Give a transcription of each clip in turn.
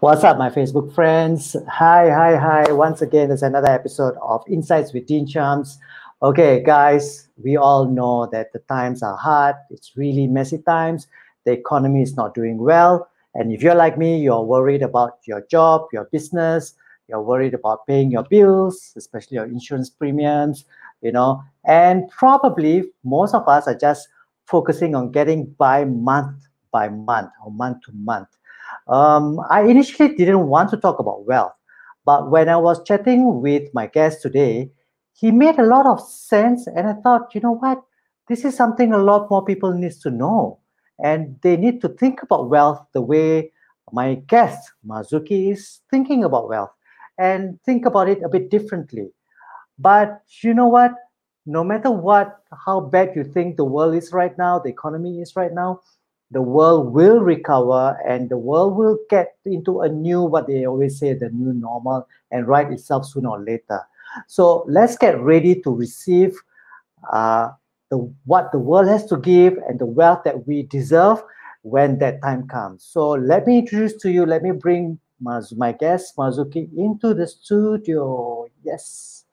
What's up, my Facebook friends? Hi, hi, hi. Once again, it's another episode of Insights with Dean Shams. Okay, guys, we all know that the times are hard. It's really messy times. The economy is not doing well. And if you're like me, you're worried about your job, your business, you're worried about paying your bills, especially your insurance premiums, you know, and probably most of us are just focusing on getting by month by month or month to month. Um, I initially didn't want to talk about wealth, but when I was chatting with my guest today, he made a lot of sense and i thought you know what this is something a lot more people needs to know and they need to think about wealth the way my guest Marzuki is thinking about wealth and think about it a bit differently. But you know what? No matter what how bad you think the world is right now the economy is right now the world will recover and the world will get into a new what they always say the new normal and right itself sooner or later. So let's get ready to receive uh, the, what the world has to give and the wealth that we deserve when that time comes. So let me introduce to you, let me bring Maz- my guest, Marzuki, into the studio. Yes.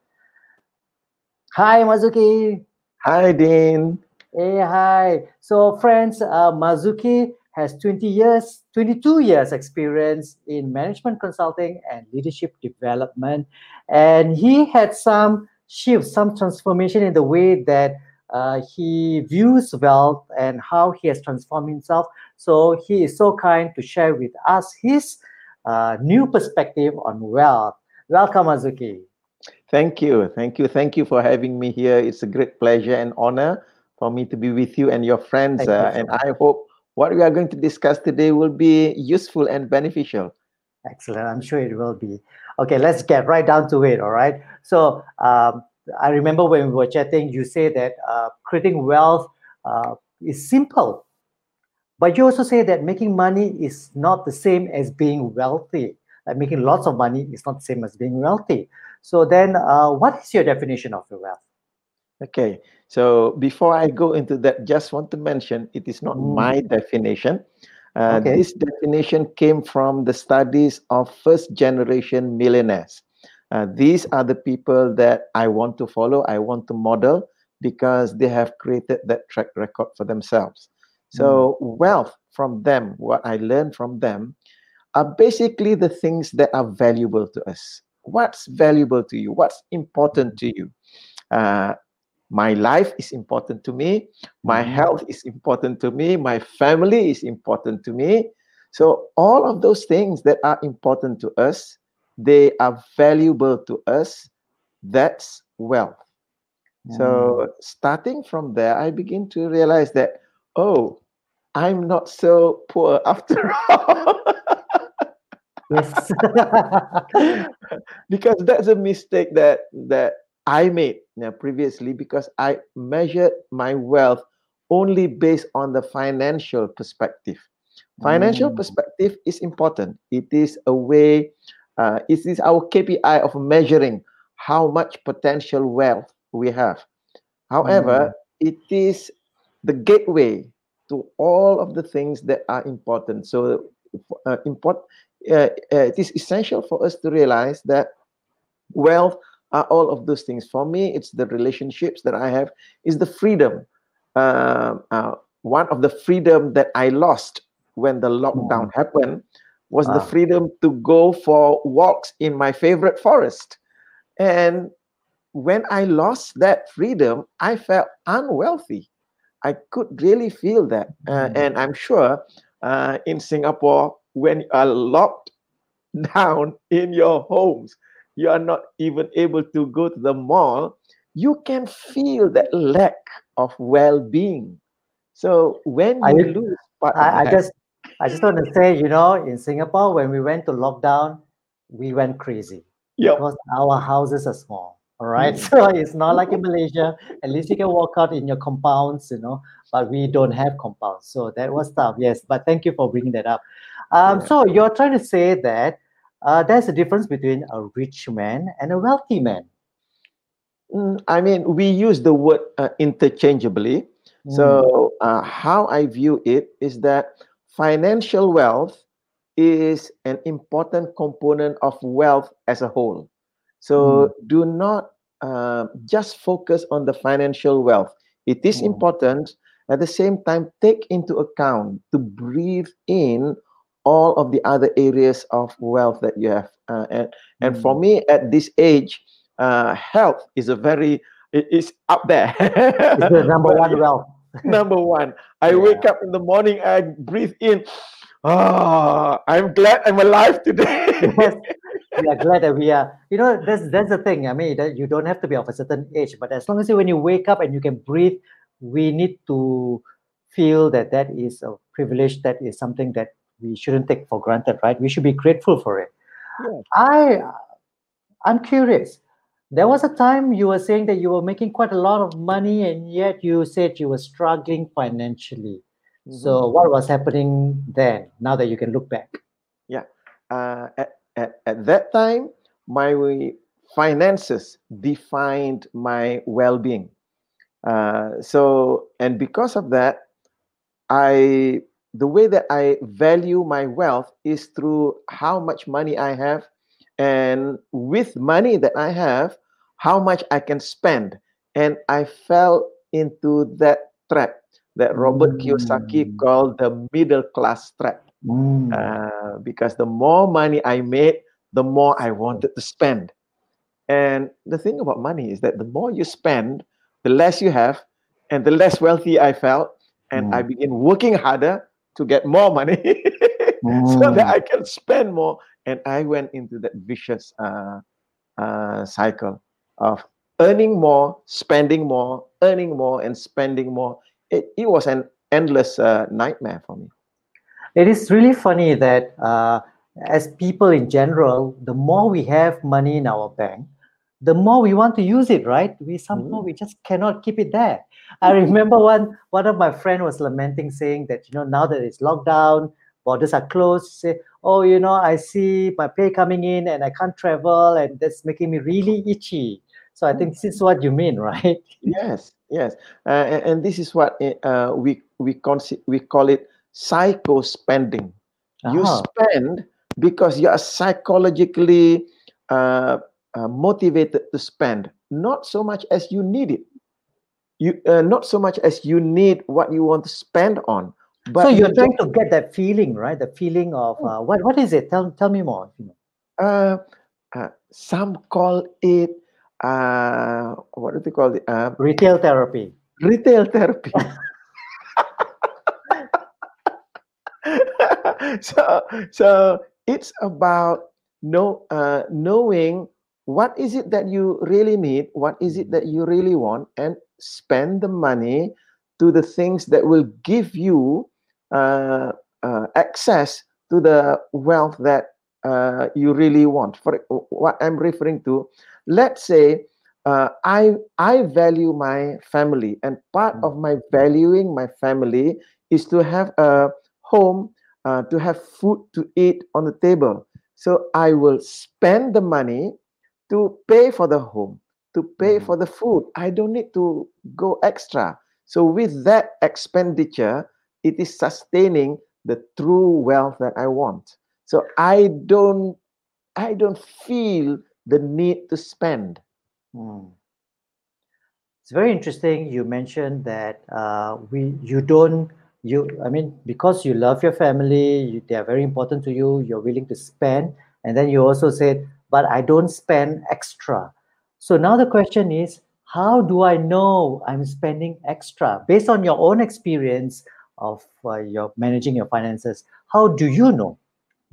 Hi, Marzuki. Hi, Dean. Hey, hi. So, friends, uh, Marzuki has 20 years, 22 years experience in management consulting and leadership development. And he had some shift, some transformation in the way that uh, he views wealth and how he has transformed himself. So he is so kind to share with us his uh, new perspective on wealth. Welcome, Marzuki. Thank you. Thank you. Thank you for having me here. It's a great pleasure and honor for me to be with you and your friends. Uh, and I hope what we are going to discuss today will be useful and beneficial. Excellent. I'm sure it will be. Okay, let's get right down to it. All right. So um, I remember when we were chatting, you say that uh, creating wealth uh, is simple, but you also say that making money is not the same as being wealthy. Like making lots of money is not the same as being wealthy. So then, uh, what is your definition of your wealth? Okay, so before I go into that, just want to mention it is not mm. my definition. Uh, okay. This definition came from the studies of first generation millionaires. Uh, these are the people that I want to follow, I want to model because they have created that track record for themselves. So, mm. wealth from them, what I learned from them, are basically the things that are valuable to us. What's valuable to you? What's important to you? Uh, my life is important to me my mm-hmm. health is important to me my family is important to me so all of those things that are important to us they are valuable to us that's wealth mm. so starting from there i begin to realize that oh i'm not so poor after all yes because that's a mistake that that I made you know, previously because I measured my wealth only based on the financial perspective. Financial mm. perspective is important. It is a way, uh, it is our KPI of measuring how much potential wealth we have. However, mm. it is the gateway to all of the things that are important. So, uh, import, uh, uh it is essential for us to realize that wealth are all of those things. For me, it's the relationships that I have, is the freedom. Uh, uh, one of the freedom that I lost when the lockdown mm. happened was the ah. freedom to go for walks in my favorite forest. And when I lost that freedom, I felt unwealthy. I could really feel that. Uh, mm. and I'm sure uh, in Singapore, when you are locked down in your homes, you are not even able to go to the mall, you can feel that lack of well-being. So when you I, lose part I, I just I just want to say, you know, in Singapore, when we went to lockdown, we went crazy. Yep. Because our houses are small. All right. Mm. So it's not like in Malaysia. At least you can walk out in your compounds, you know, but we don't have compounds. So that was tough. Yes. But thank you for bringing that up. Um, yeah. So you're trying to say that uh, there's a difference between a rich man and a wealthy man. Mm, I mean, we use the word uh, interchangeably. Mm. So, uh, how I view it is that financial wealth is an important component of wealth as a whole. So, mm. do not uh, just focus on the financial wealth. It is mm. important. At the same time, take into account to breathe in all of the other areas of wealth that you have. Uh, and and for mm. me, at this age, uh, health is a very it is up there. it's the number one wealth. number one. I yeah. wake up in the morning, I breathe in. Oh, I'm glad I'm alive today. yes. We are glad that we are. You know, that's that's the thing. I mean, that you don't have to be of a certain age, but as long as you, when you wake up and you can breathe, we need to feel that that is a privilege. That is something that we shouldn't take for granted, right? We should be grateful for it. Yeah. I, I'm curious there was a time you were saying that you were making quite a lot of money and yet you said you were struggling financially mm-hmm. so what was happening then now that you can look back yeah uh, at, at, at that time my finances defined my well-being uh, so and because of that i the way that i value my wealth is through how much money i have and with money that I have, how much I can spend. And I fell into that trap that Robert mm. Kiyosaki called the middle class trap. Mm. Uh, because the more money I made, the more I wanted to spend. And the thing about money is that the more you spend, the less you have, and the less wealthy I felt. And mm. I began working harder to get more money so that I can spend more and I went into that vicious uh, uh, cycle of earning more, spending more, earning more, and spending more. It, it was an endless uh, nightmare for me. It is really funny that uh, as people in general, the more we have money in our bank, the more we want to use it, right? We somehow mm. we just cannot keep it there. I remember one one of my friend was lamenting, saying that you know now that it's lockdown, borders are closed. Say, oh, you know, I see my pay coming in and I can't travel, and that's making me really itchy. So I think this is what you mean, right? Yes, yes, uh, and, and, this is what uh, we we consi- we call it psycho spending. Uh-huh. You spend because you are psychologically uh, uh, motivated to spend, not so much as you need it. You uh, not so much as you need what you want to spend on but so you're trying to get that feeling, right? The feeling of uh, what? What is it? Tell tell me more. Uh, uh, some call it uh, what do they call it? Uh, retail therapy. Retail therapy. so so it's about know uh, knowing what is it that you really need, what is it that you really want, and spend the money to the things that will give you uh, uh, access to the wealth that uh, you really want. For what I'm referring to, let's say uh, I I value my family, and part of my valuing my family is to have a home, uh, to have food to eat on the table. So I will spend the money to pay for the home, to pay mm-hmm. for the food. I don't need to go extra. So with that expenditure, it is sustaining the true wealth that I want. So I don't I don't feel the need to spend. Hmm. It's very interesting. You mentioned that uh, we you don't you I mean because you love your family, you, they are very important to you. You're willing to spend, and then you also said, but I don't spend extra. So now the question is, how do I know I'm spending extra based on your own experience? of uh, your managing your finances how do you know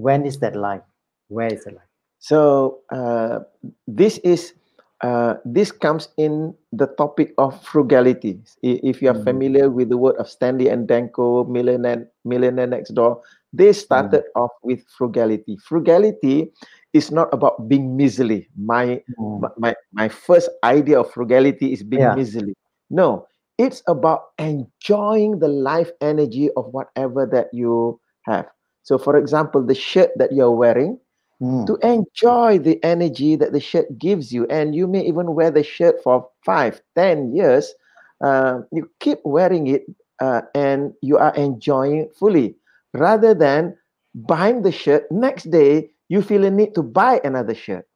when is that line where is the line so uh, this is uh, this comes in the topic of frugality. If you are mm. familiar with the word of Stanley and Danko, millionaire, millionaire next door, they started mm. off with frugality. Frugality is not about being miserly. My mm. my my first idea of frugality is being yeah. miserly. No, it's about enjoying the life energy of whatever that you have. So, for example, the shirt that you're wearing, mm. to enjoy the energy that the shirt gives you. And you may even wear the shirt for five, ten years. Uh, you keep wearing it uh, and you are enjoying it fully rather than buying the shirt next day you feel a need to buy another shirt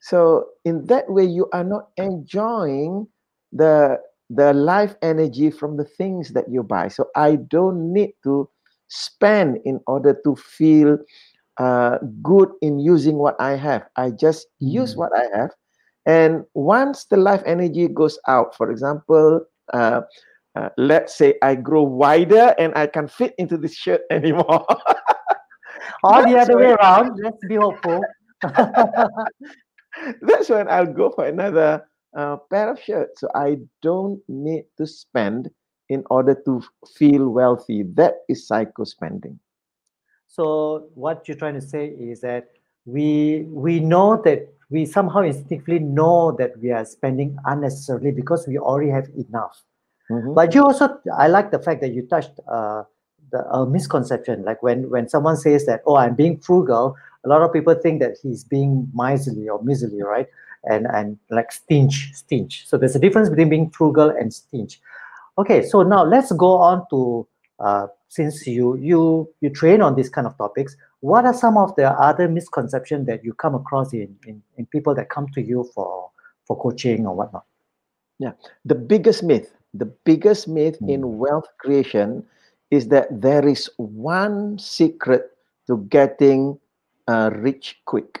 so in that way you are not enjoying the the life energy from the things that you buy so i don't need to spend in order to feel uh, good in using what i have i just mm. use what i have and once the life energy goes out for example uh, uh, let's say I grow wider and I can fit into this shirt anymore. or the other way around. Let's be hopeful. That's when I'll go for another uh, pair of shirts. So I don't need to spend in order to feel wealthy. That is psycho spending. So what you're trying to say is that we we know that we somehow instinctively know that we are spending unnecessarily because we already have enough. Mm-hmm. But you also, I like the fact that you touched uh, the uh, misconception. Like when when someone says that, oh, I'm being frugal, a lot of people think that he's being miserly or miserly, right? And and like stinge, stinge. So there's a difference between being frugal and stinge. Okay, so now let's go on to uh, since you you you train on these kind of topics. What are some of the other misconceptions that you come across in, in, in people that come to you for for coaching or whatnot? Yeah, the biggest myth the biggest myth mm. in hmm. wealth creation is that there is one secret to getting uh, rich quick.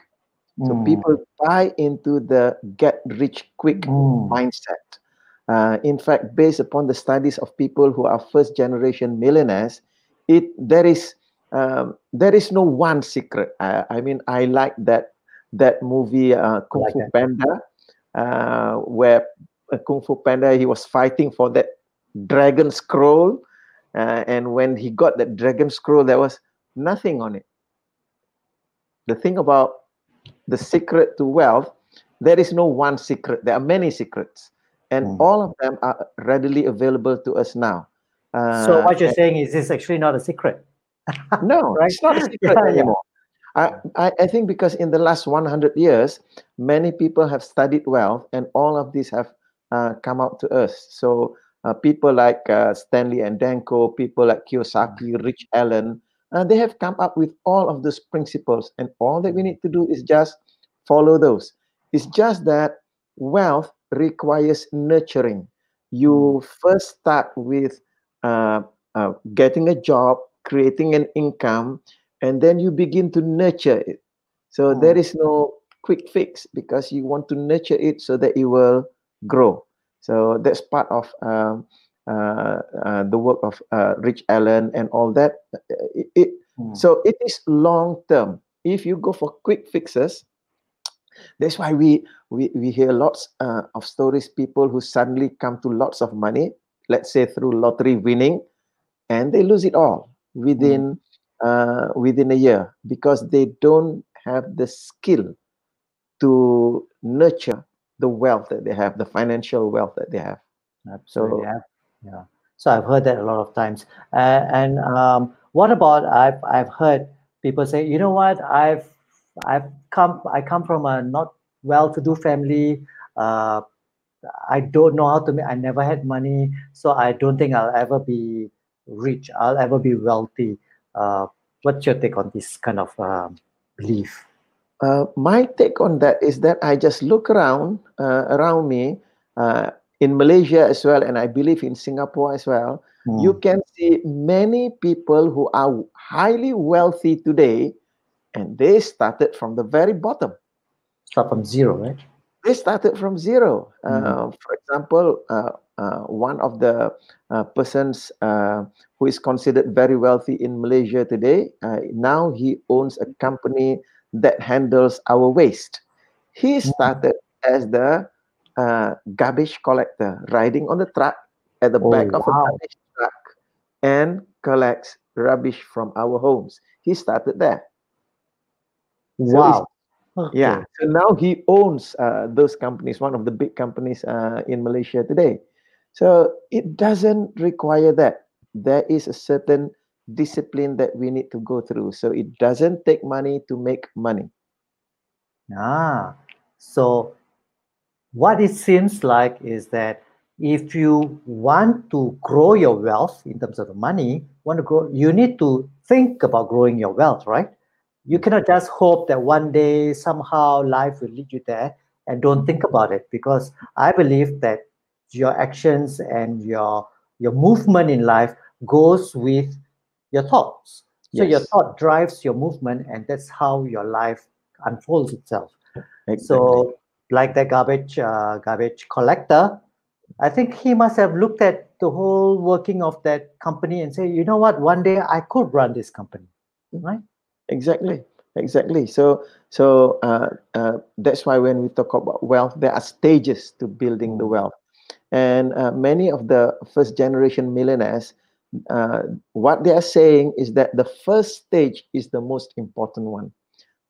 Mm. So hmm. people buy into the get rich quick mm. mindset. Uh, in fact, based upon the studies of people who are first generation millionaires, it there is um, there is no one secret. Uh, I mean, I like that that movie uh, Kung like Fu that. Panda, uh, where Kung Fu Panda, he was fighting for that dragon scroll. Uh, and when he got that dragon scroll, there was nothing on it. The thing about the secret to wealth, there is no one secret. There are many secrets. And mm. all of them are readily available to us now. Uh, so what you're and, saying is this actually not a secret. no, right? it's not a secret yeah, anymore. I, I think because in the last 100 years, many people have studied wealth and all of these have uh, come out to us. So uh, people like uh, Stanley and Danko, people like Kiyosaki, Rich Allen, uh, they have come up with all of those principles, and all that we need to do is just follow those. It's just that wealth requires nurturing. You hmm. first start with uh, uh, getting a job, creating an income, and then you begin to nurture it. So mm. there is no quick fix because you want to nurture it so that it will grow. So that's part of um, uh, uh, the work of uh, Rich Allen and all that. It, it hmm. So it is long term. If you go for quick fixes, that's why we we, we hear lots uh, of stories. People who suddenly come to lots of money, let's say through lottery winning, and they lose it all within uh, within a year because they don't have the skill to nurture the wealth that they have, the financial wealth that they have. Absolutely. So, yeah. yeah. So I've heard that a lot of times. Uh, and um, what about I've I've heard people say, you know what, I've I've come I come from a not well-to-do family. Uh, I don't know how to make. I never had money, so I don't think I'll ever be rich. I'll ever be wealthy. Uh, what's your take on this kind of um, belief? Uh, my take on that is that I just look around uh, around me uh, in Malaysia as well, and I believe in Singapore as well. Mm. You can see many people who are highly wealthy today, and they started from the very bottom. Start from zero, right? They started from zero. Mm. for example, uh, one of the persons who is considered very wealthy in Malaysia today, now he owns a company that handles our waste. He mm-hmm. started as the uh, garbage collector, riding on the truck at the oh, back of wow. a garbage truck and collects rubbish from our homes. He started there. Wow. So okay. Yeah. So now he owns uh, those companies, one of the big companies uh, in Malaysia today. So it doesn't require that. There is a certain discipline that we need to go through. So it doesn't take money to make money. Ah, so what it seems like is that if you want to grow your wealth in terms of the money, want to grow, you need to think about growing your wealth, right? You cannot just hope that one day somehow life will lead you there and don't think about it because I believe that your actions and your your movement in life goes with your thoughts. So your thought drives your movement, and that's how your life unfolds itself. Exactly. So, like that garbage uh, garbage collector, I think he must have looked at the whole working of that company and say, you know what, one day I could run this company, right? Exactly, exactly. So, so uh, uh, that's why when we talk about wealth, there are stages to building the wealth, and uh, many of the first generation millionaires, uh, what they are saying is that the first stage is the most important one.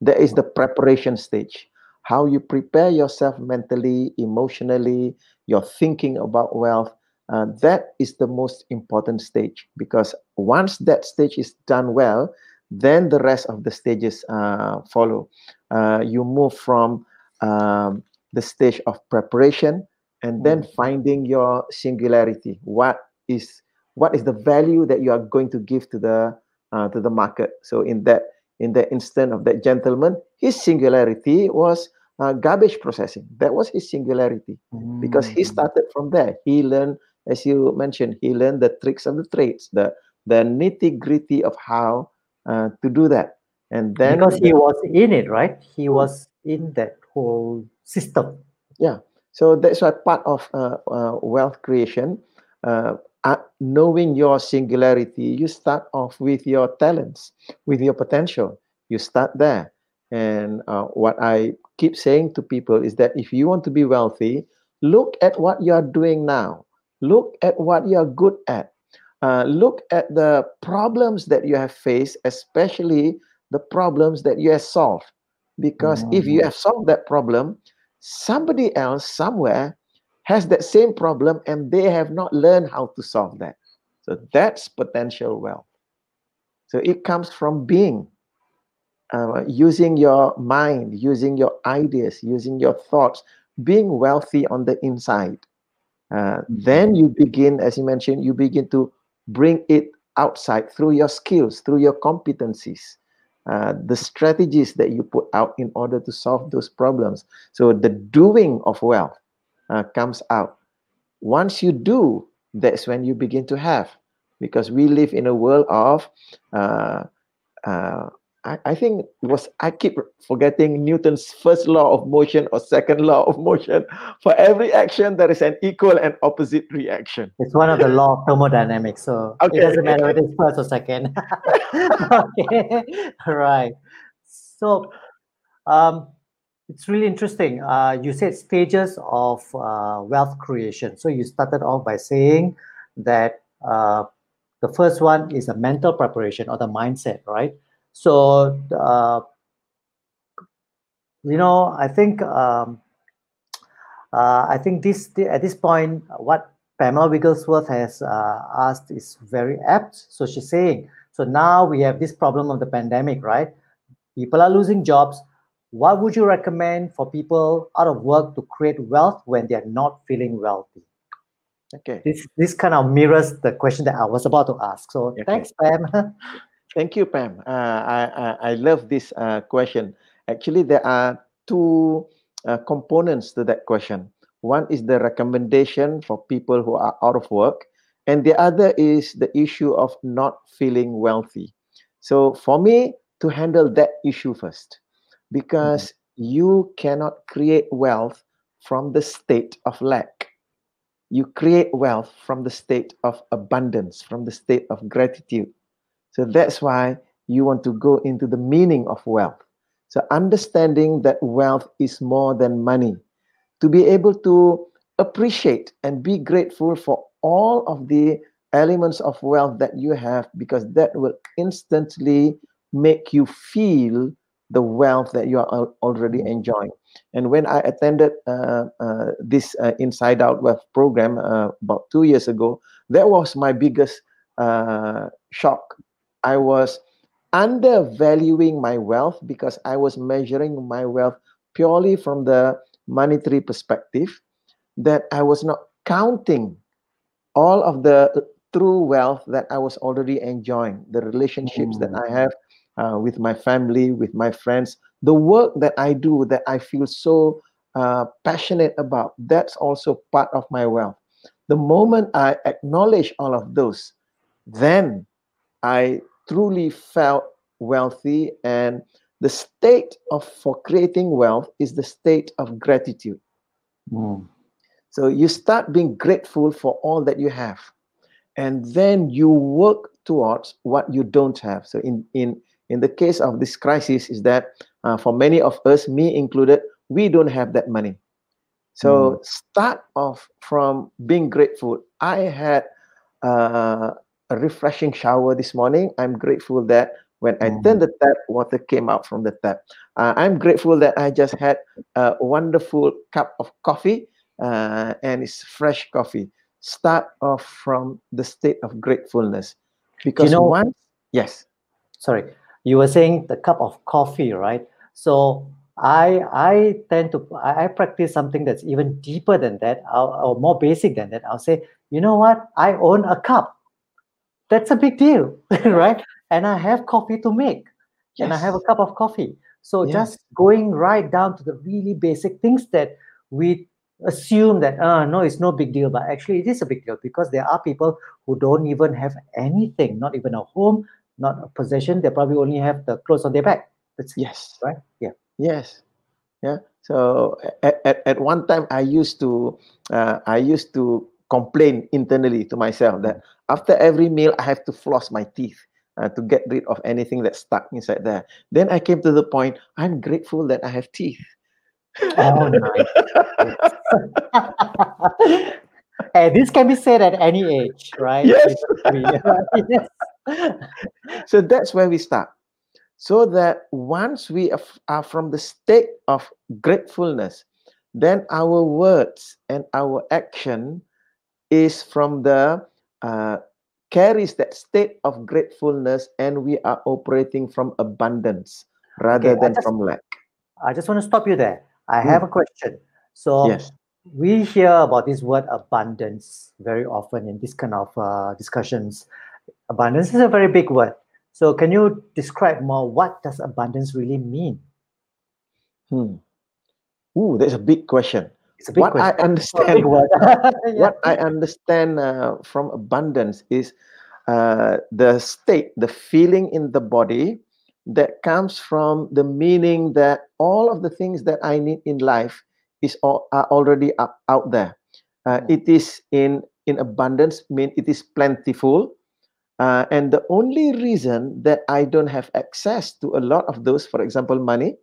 There is the preparation stage. How you prepare yourself mentally, emotionally, your thinking about wealth. Uh, that is the most important stage because once that stage is done well, then the rest of the stages uh, follow. Uh, you move from um, the stage of preparation and then Mm. finding your singularity. What is what is the value that you are going to give to the uh, to the market? So in that in the instant of that gentleman, his singularity was uh, garbage processing. That was his singularity because he Mm. started from there. He learned, as you mentioned, he learned the tricks of the trades, the the nitty gritty of how uh, to do that, and then Because he was in it, right? He was in that whole system. yeah. So that's why part of uh, uh, wealth creation, uh, uh, knowing your singularity, you start off with your talents, with your potential. You start there. And uh, what I keep saying to people is that if you want to be wealthy, look at what you are doing now. Look at what you are good at. Uh, look at the problems that you have faced, especially the problems that you have solved. Because if you Mm. have solved that problem, somebody else somewhere has that same problem and they have not learned how to solve that. So that's potential wealth. So it comes from being, uh, using your mind, using your ideas, using your thoughts, being wealthy on the inside. Uh, then Mm. you begin, as you mentioned, you begin to bring it outside through your skills, through your competencies, uh, the strategies that you put out in order to solve those problems. So the doing of wealth uh, comes out. Once you do, that's when you begin to have, because we live in a world of uh, uh, I, I think it was I keep forgetting Newton's first law of motion or second law of motion. For every action, there is an equal and opposite reaction. It's one of the law of thermodynamics, so it doesn't matter whether it's first or second. okay, right. So, um, it's really interesting. Uh, you said stages of uh, wealth creation. So you started off by saying that uh, the first one is a mental preparation or the mindset, right? So, uh, you know, I think um, uh, I think this at this point, what Pamela Wigglesworth has uh, asked is very apt. So she's saying, so now we have this problem of the pandemic, right? People are losing jobs. What would you recommend for people out of work to create wealth when they are not feeling wealthy? Okay. This this kind of mirrors the question that I was about to ask. So Okay. thanks, Pam. Thank you, Pam. Uh, I, I I love this uh, question. Actually, there are two uh, components to that question. One is the recommendation for people who are out of work, and the other is the issue of not feeling wealthy. So, for me, to handle that issue first, because you cannot create wealth from the state of lack. You create wealth from the state of abundance, from the state of gratitude. So that's why you want to go into the meaning of wealth. So understanding that wealth is more than money, to be able to appreciate and be grateful for all of the elements of wealth that you have, because that will instantly make you feel the wealth that you are already enjoying. And when I attended uh, uh, this uh, Inside Out Wealth program uh, about two years ago, that was my biggest uh, shock. I was undervaluing my wealth because I was measuring my wealth purely from the monetary perspective, that I was not counting all of the true wealth that I was already enjoying, the relationships mm. that I have uh, with my family, with my friends, the work that I do that I feel so uh, passionate about, that's also part of my wealth. The moment I acknowledge all of those, then I truly felt wealthy and the state of for creating wealth is the state of gratitude mm. so you start being grateful for all that you have and then you work towards what you don't have so in in in the case of this crisis is that uh, for many of us me included we don't have that money so mm. start off from being grateful i had uh, a refreshing shower this morning i'm grateful that when I turned the tap, water came out from the tap. Uh, I'm grateful that I just had a wonderful cup of coffee uh, and it's fresh coffee. Start off from the state of gratefulness. Because you know, once, yes. Sorry, you were saying the cup of coffee, right? So I I tend to I, practice something that's even deeper than that or, or more basic than that. I'll say, you know what? I own a cup. That's a big deal, right? and I have coffee to make, yes. and I have a cup of coffee. So yes. just going right down to the really basic things that we assume that uh, no, it's no big deal, but actually it is a big deal because there are people who don't even have anything, not even a home, not a possession. They probably only have the clothes on their back. That's yes, right. Yeah. Yes. Yeah. So at, at, at one time I used to uh, I used to complain internally to myself that after every meal I have to floss my teeth uh, to get rid of anything that's stuck inside there. Then I came to the point, I'm grateful that I have teeth. Oh, nice. and this can be said at any age, right? Yes. yes. so that's where we start. So that once we are from the state of gratefulness, then our words and our action is from the uh, carries that state of gratefulness and we are operating from abundance rather okay, than just, from lack. I just want to stop you there. I mm. have a question. So yes. we hear about this word abundance very often in this kind of uh, discussions. Abundance is a very big word. So can you describe more what does abundance really mean? Hmm. Ooh, that's a big question. What question. I understand, yeah. what I understand uh, from abundance is uh, the state, the feeling in the body that comes from the meaning that all of the things that I need in life is all, are already up, out there. Uh, mm. it is in in abundance, mean it is plentiful. Uh, and the only reason that I don't have access to a lot of those, for example, money,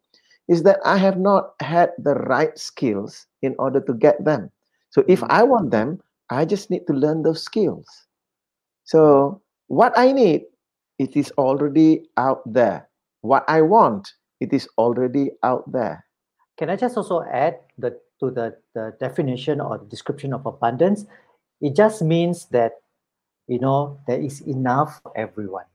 is that I have not had the right skills in order to get them. So if mm. I want them, I just need to learn those skills. So what I need, it is already out there. What I want, it is already out there. Can I just also add the to the, the definition or the description of abundance? It just means that you know there is enough for everyone.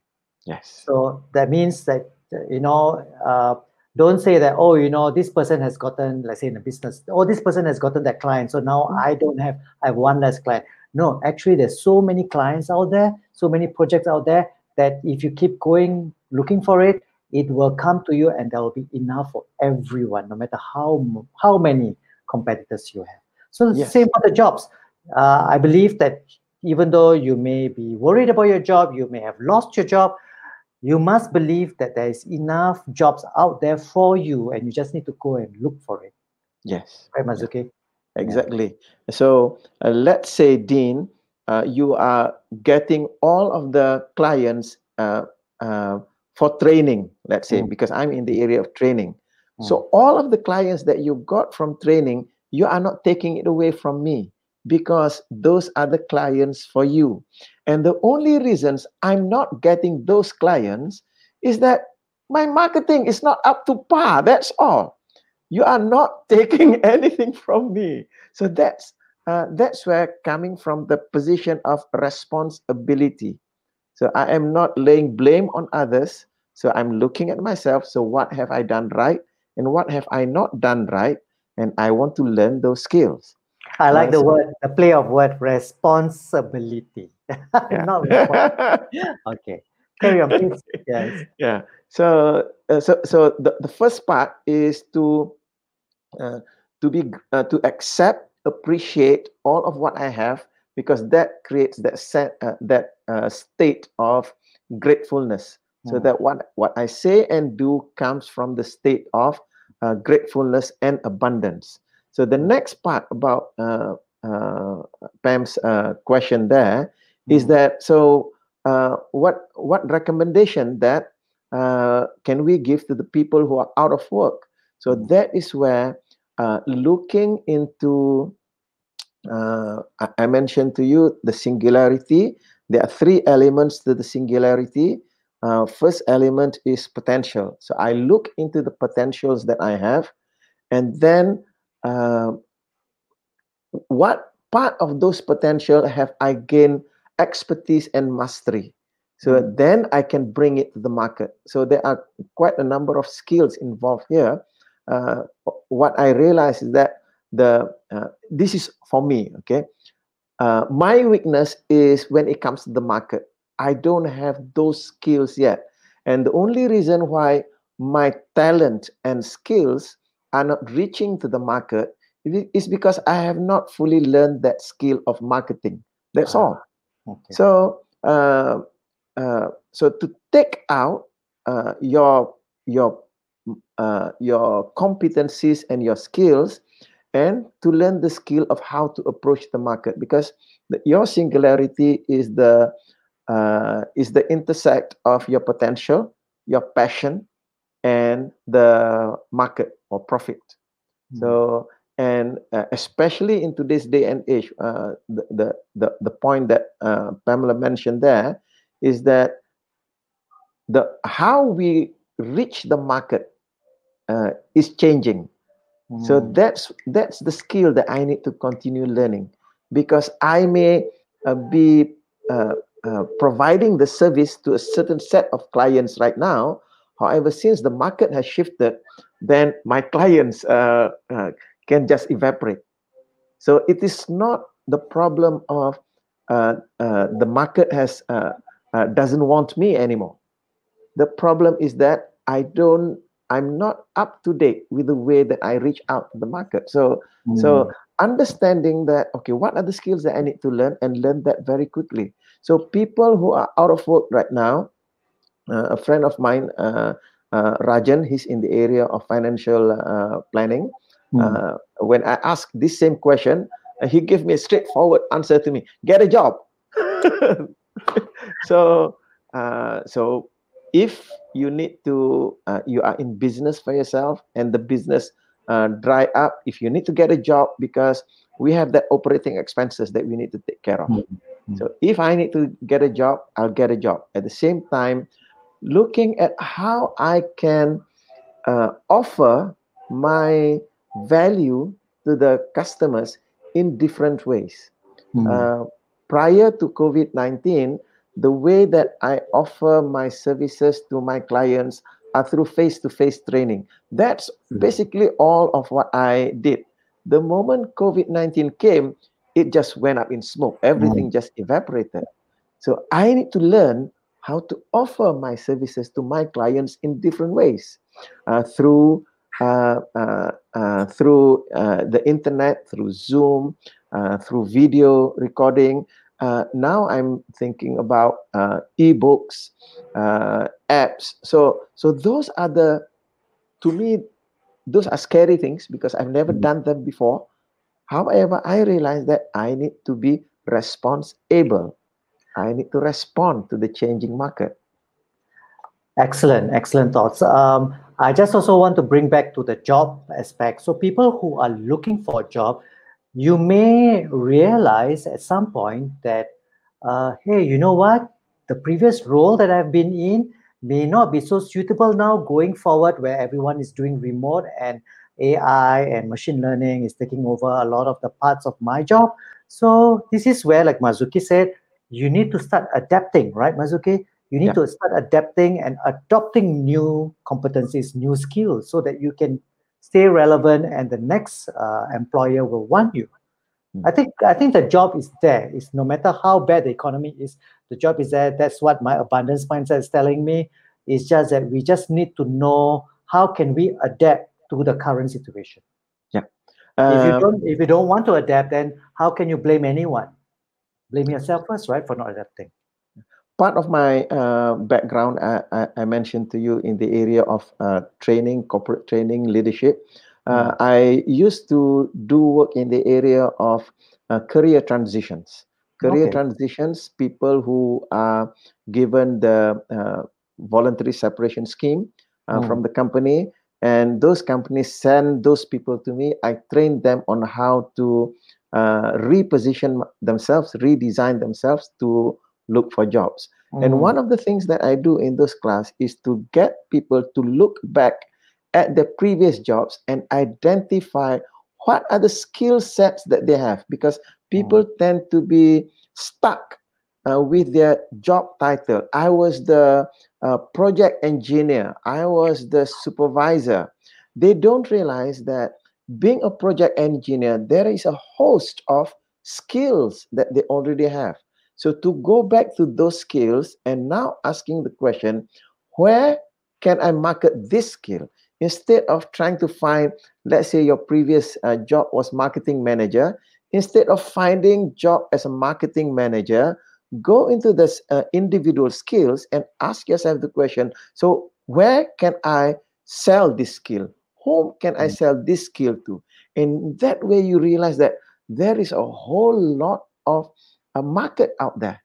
Yes. So that means that you know uh, don't say that oh you know this person has gotten let's say in a business oh this person has gotten that client so now mm-hmm. i don't have i have one less client no actually there's so many clients out there so many projects out there that if you keep going looking for it it will come to you and there will be enough for everyone no matter how how many competitors you have so the yes. same for the jobs uh, i believe that even though you may be worried about your job you may have lost your job you must believe that there is enough jobs out there for you and you just need to go and look for it yes right Marzuki exactly yeah. so uh, let's say dean uh, you are getting all of the clients uh, uh for training let's say mm. because i'm in the area of training mm. so all of the clients that you got from training you are not taking it away from me because those are the clients for you. And the only reasons I'm not getting those clients is that my marketing is not up to par. That's all. You are not taking anything from me. So that's uh, that's where coming from the position of responsibility. So I am not laying blame on others. So I'm looking at myself. So what have I done right? and what have I not done right, and I want to learn those skills. I like the word, the play of word responsibility. Not okay. Carry on, please. Yes. Yeah. So, uh, so, so the, the first part is to uh, to be uh, to accept, appreciate all of what I have because that creates that set uh, that uh, state of gratefulness. Mm. So that what what I say and do comes from the state of uh, gratefulness and abundance. So the next part about uh, uh, Pam's uh, question there mm. is hmm. that so uh, what what recommendation that uh, can we give to the people who are out of work? So hmm. that is where uh, looking into I mentioned to you the singularity. There are three elements to the singularity. first element is potential. So I look into the potentials that I have, and then uh, what part of those potential have I gained expertise and mastery? So mm. then I can bring it to the market. So there are quite a number of skills involved here. Uh, what I realize is that the uh, this is for me. Okay, uh, my weakness is when it comes to the market. I don't have those skills yet, and the only reason why my talent and skills are not reaching to the market is because I have not fully learned that skill of marketing. That's ah, all. Okay. So, uh, uh, so to take out uh, your your uh, your competencies and your skills, and to learn the skill of how to approach the market, because the, your singularity is the uh, is the intersect of your potential, your passion, and the market or profit. Mm. So and uh, especially in today's day and age, uh, the, the, the the point that uh, Pamela mentioned there is that the how we reach the market uh, is changing. Mm. So hmm. that's that's the skill that I need to continue learning because I may uh, be uh, providing the service to a certain set of clients right now, However, since the market has shifted, then my clients uh, uh, can just evaporate. So it is not the problem of uh, uh the market has uh, uh, doesn't want me anymore. The problem is that I don't. I'm not up to date with the way that I reach out to the market. So, mm. so understanding that okay, what are the skills that I need to learn and learn that very quickly. So people who are out of work right now, a friend of mine, uh, uh, Rajan, he's in the area of financial planning. Mm. when I asked this same question, he gave me a straightforward answer to me: get a job. so, so if you need to, you are in business for yourself, and the business uh, dry up if you need to get a job because we have that operating expenses that we need to take care of. Mm-hmm. So if I need to get a job, I'll get a job. At the same time, looking at how I can uh, offer my value to the customers in different ways. Mm. Uh, prior to COVID 19, the way that I offer my services to my clients are through face to face training. That's mm. basically all of what I did. The moment COVID 19 came, it just went up in smoke. Everything mm. just evaporated. So I need to learn how to offer my services to my clients in different ways uh, through uh, uh, uh through uh, the internet, through Zoom, uh, through video recording. now I'm thinking about ebooks, apps. So, so those are the, to me, those are scary things because I've never mm. done them before. However, I realize that I need to be responsible I need to respond to the changing market. Excellent, excellent thoughts. Um, I just also want to bring back to the job aspect. So, people who are looking for a job, you may realize at some point that, uh, hey, you know what? The previous role that I've been in may not be so suitable now going forward, where everyone is doing remote and AI and machine learning is taking over a lot of the parts of my job. So, this is where, like Marzuki said, you need to start adapting, right, Marzuki? you need Yeah. to start adapting and adopting new competencies, new skills, so that you can stay relevant and the next uh, employer will want you. Mm. I think I think the job is there. It's no matter how bad the economy is, the job is there. That's what my abundance mindset is telling me. It's just that we just need to know how can we adapt to the current situation. Yeah. if you Um, don't if you don't want to adapt, then how can you blame anyone? Blame yourself first, right, for not adapting. part of my uh, background, I, I, I mentioned to you in the area of uh, training, corporate training, leadership. Uh, I used to do work in the area of uh, career transitions. Career Okay. transitions, people who are given the uh, voluntary separation scheme uh, Mm. from the company, and those companies send those people to me. I train them on how to uh, reposition themselves, redesign themselves to look for jobs. And Mm. one of the things that I do in those class is to get people to look back at their previous jobs and identify what are the skill sets that they have because people tend to be stuck uh, with their job title. I was the uh, project engineer, I was the supervisor. They don't realize that being a project engineer, there is a host of skills that they already have. So to go back to those skills and now asking the question, where can I market this skill? Instead of trying to find, let's say your previous uh, job was marketing manager, instead of finding job as a marketing manager, go into this uh, individual skills and ask yourself the question, so where can I sell this skill? Whom can I Mm. sell this skill to? And that way, you realize that there is a whole lot of a market out there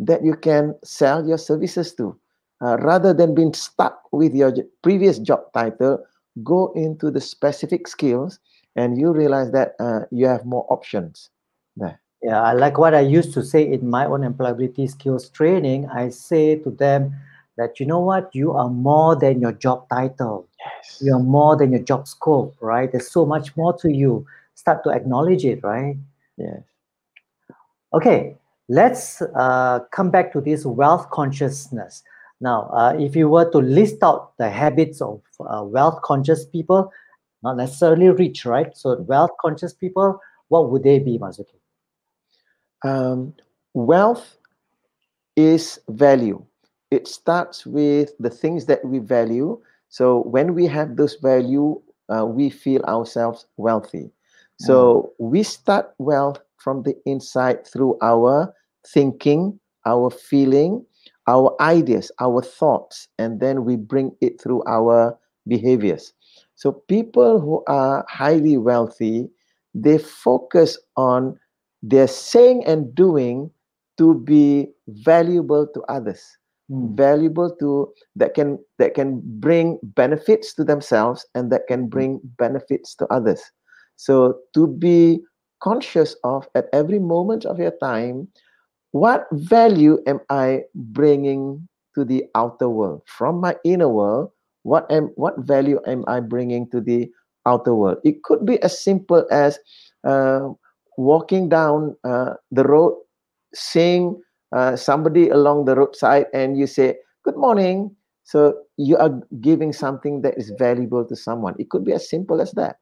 that you can sell your services to. Uh, rather than being stuck with your previous job title, go into the specific skills and you realize that uh, you have more options there. Yeah, I like what I used to say in my own employability skills training. I say to them that you know what, you are more than your job title. Yes. You are more than your job scope, right? There's so much more to you. Start to acknowledge it, right? Yes. Okay, let's uh, come back to this wealth consciousness. Now, uh, if you were to list out the habits of uh, wealth conscious people, not necessarily rich, right? So, wealth conscious people, what would they be, Marzuki? Um, wealth is value. It starts with the things that we value. So when we have those value, uh, we feel ourselves wealthy. So we start wealth from the inside through our thinking, our feeling, our ideas, our thoughts, and then we bring it through our behaviors. So people who are highly wealthy, they focus on their saying and doing to be valuable to others. Valuable to that can that can bring benefits to themselves and that can bring benefits to others. So to be conscious of at every moment of your time what value am i bringing to the outer world? From my inner world what am what value am i bringing to the outer world? It could be as simple as uh, walking down uh, the road seeing uh, somebody along the roadside and you say good morning so you are giving something that is valuable to someone it could be as simple as that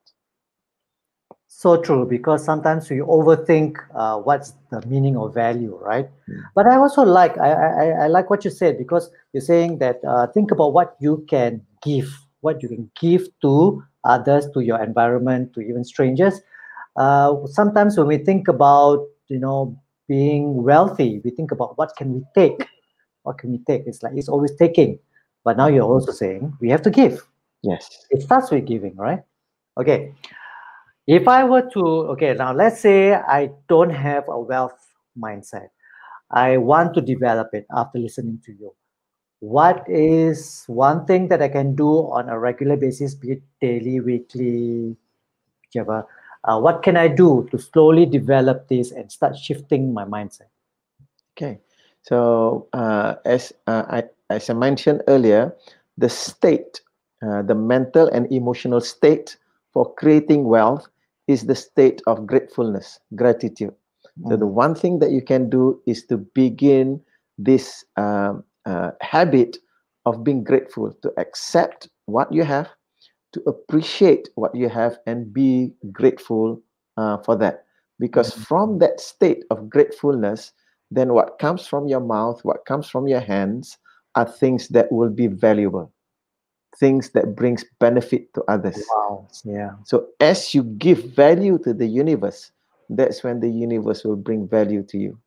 So true, because sometimes we overthink uh, what's the meaning of value, right? Mm. But I also like I, I I- I like what you said because you're saying that uh, think about what you can give, what you can give to others, to your environment, to even strangers. Uh, sometimes when we think about you know being wealthy, we think about what can we take, what can we take. It's like it's always taking, but now you're also saying we have to give. yes It starts with giving, right? Okay. If I were to, okay, now let's say I don't have a wealth mindset. I want to develop it after listening to you. What is one thing that I can do on a regular basis, be it daily, weekly, whichever? Uh, what can I do to slowly develop this and start shifting my mindset? Okay, so uh, as uh, I as I mentioned earlier, the state, uh, the mental and emotional state for creating wealth is the state of gratefulness, gratitude. So the Mm, one thing that you can do is to begin this um, uh, habit of being grateful, to accept what you have, to appreciate what you have, and be grateful uh, for that. Because mm-hmm. from that state of gratefulness, then what comes from your mouth, what comes from your hands, are things that will be valuable, things that brings benefit to others. Wow. Yeah. So as you give value to the universe, that's when the universe will bring value to you.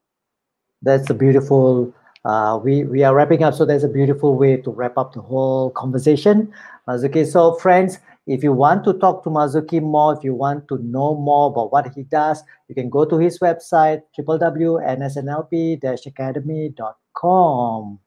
That's a beautiful uh, we, we are wrapping up, so there's a beautiful way to wrap up the whole conversation. Marzuki, so friends, if you want to talk to Marzuki more, if you want to know more about what he does, you can go to his website, www.nsnlp-academy.com.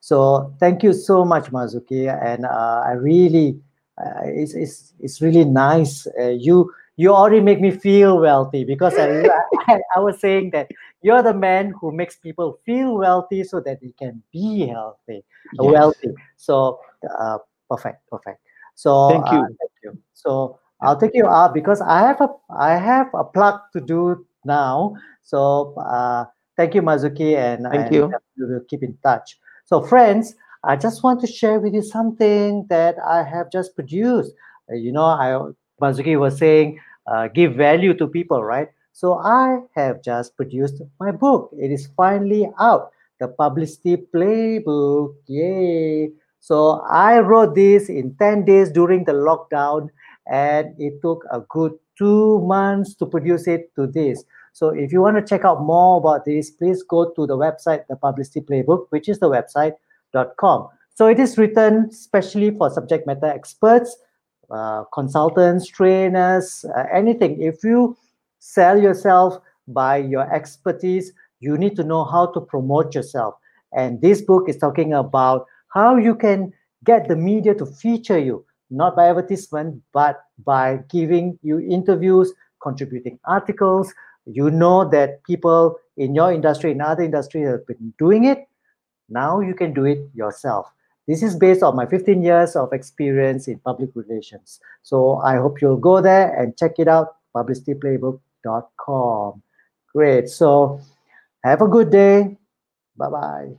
So thank you so much, Marzuki, and uh, I really, uh, it's, it's, it's really nice. Uh, you you already make me feel wealthy because I, I, I, was saying that you're the man who makes people feel wealthy so that they can be healthy, yes. wealthy. So uh, perfect, perfect. So thank you, uh, thank you. So I'll take you out because I have a I have a plug to do now. So uh, thank you, Marzuki, and thank and you. We will keep in touch. So friends, I just want to share with you something that I have just produced. Uh, you know, I Marzuki was saying, uh, give value to people, right? So I have just produced my book. It is finally out, the Publicity Playbook. Yay! So I wrote this in 10 days during the lockdown, and it took a good two months to produce it to this. So if you want to check out more about this, please go to the website, the Publicity Playbook, which is the website.com. So it is written specially for subject matter experts uh, consultants, trainers, uh, anything. If you sell yourself by your expertise, you need to know how to promote yourself. And this book is talking about how you can get the media to feature you, not by advertisement, but by giving you interviews, contributing articles. You know that people in your industry, in other industries have been doing it. Now you can do it yourself. This is based on my 15 years of experience in public relations. So I hope you'll go there and check it out, publicityplaybook.com. Great. So have a good day. Bye bye.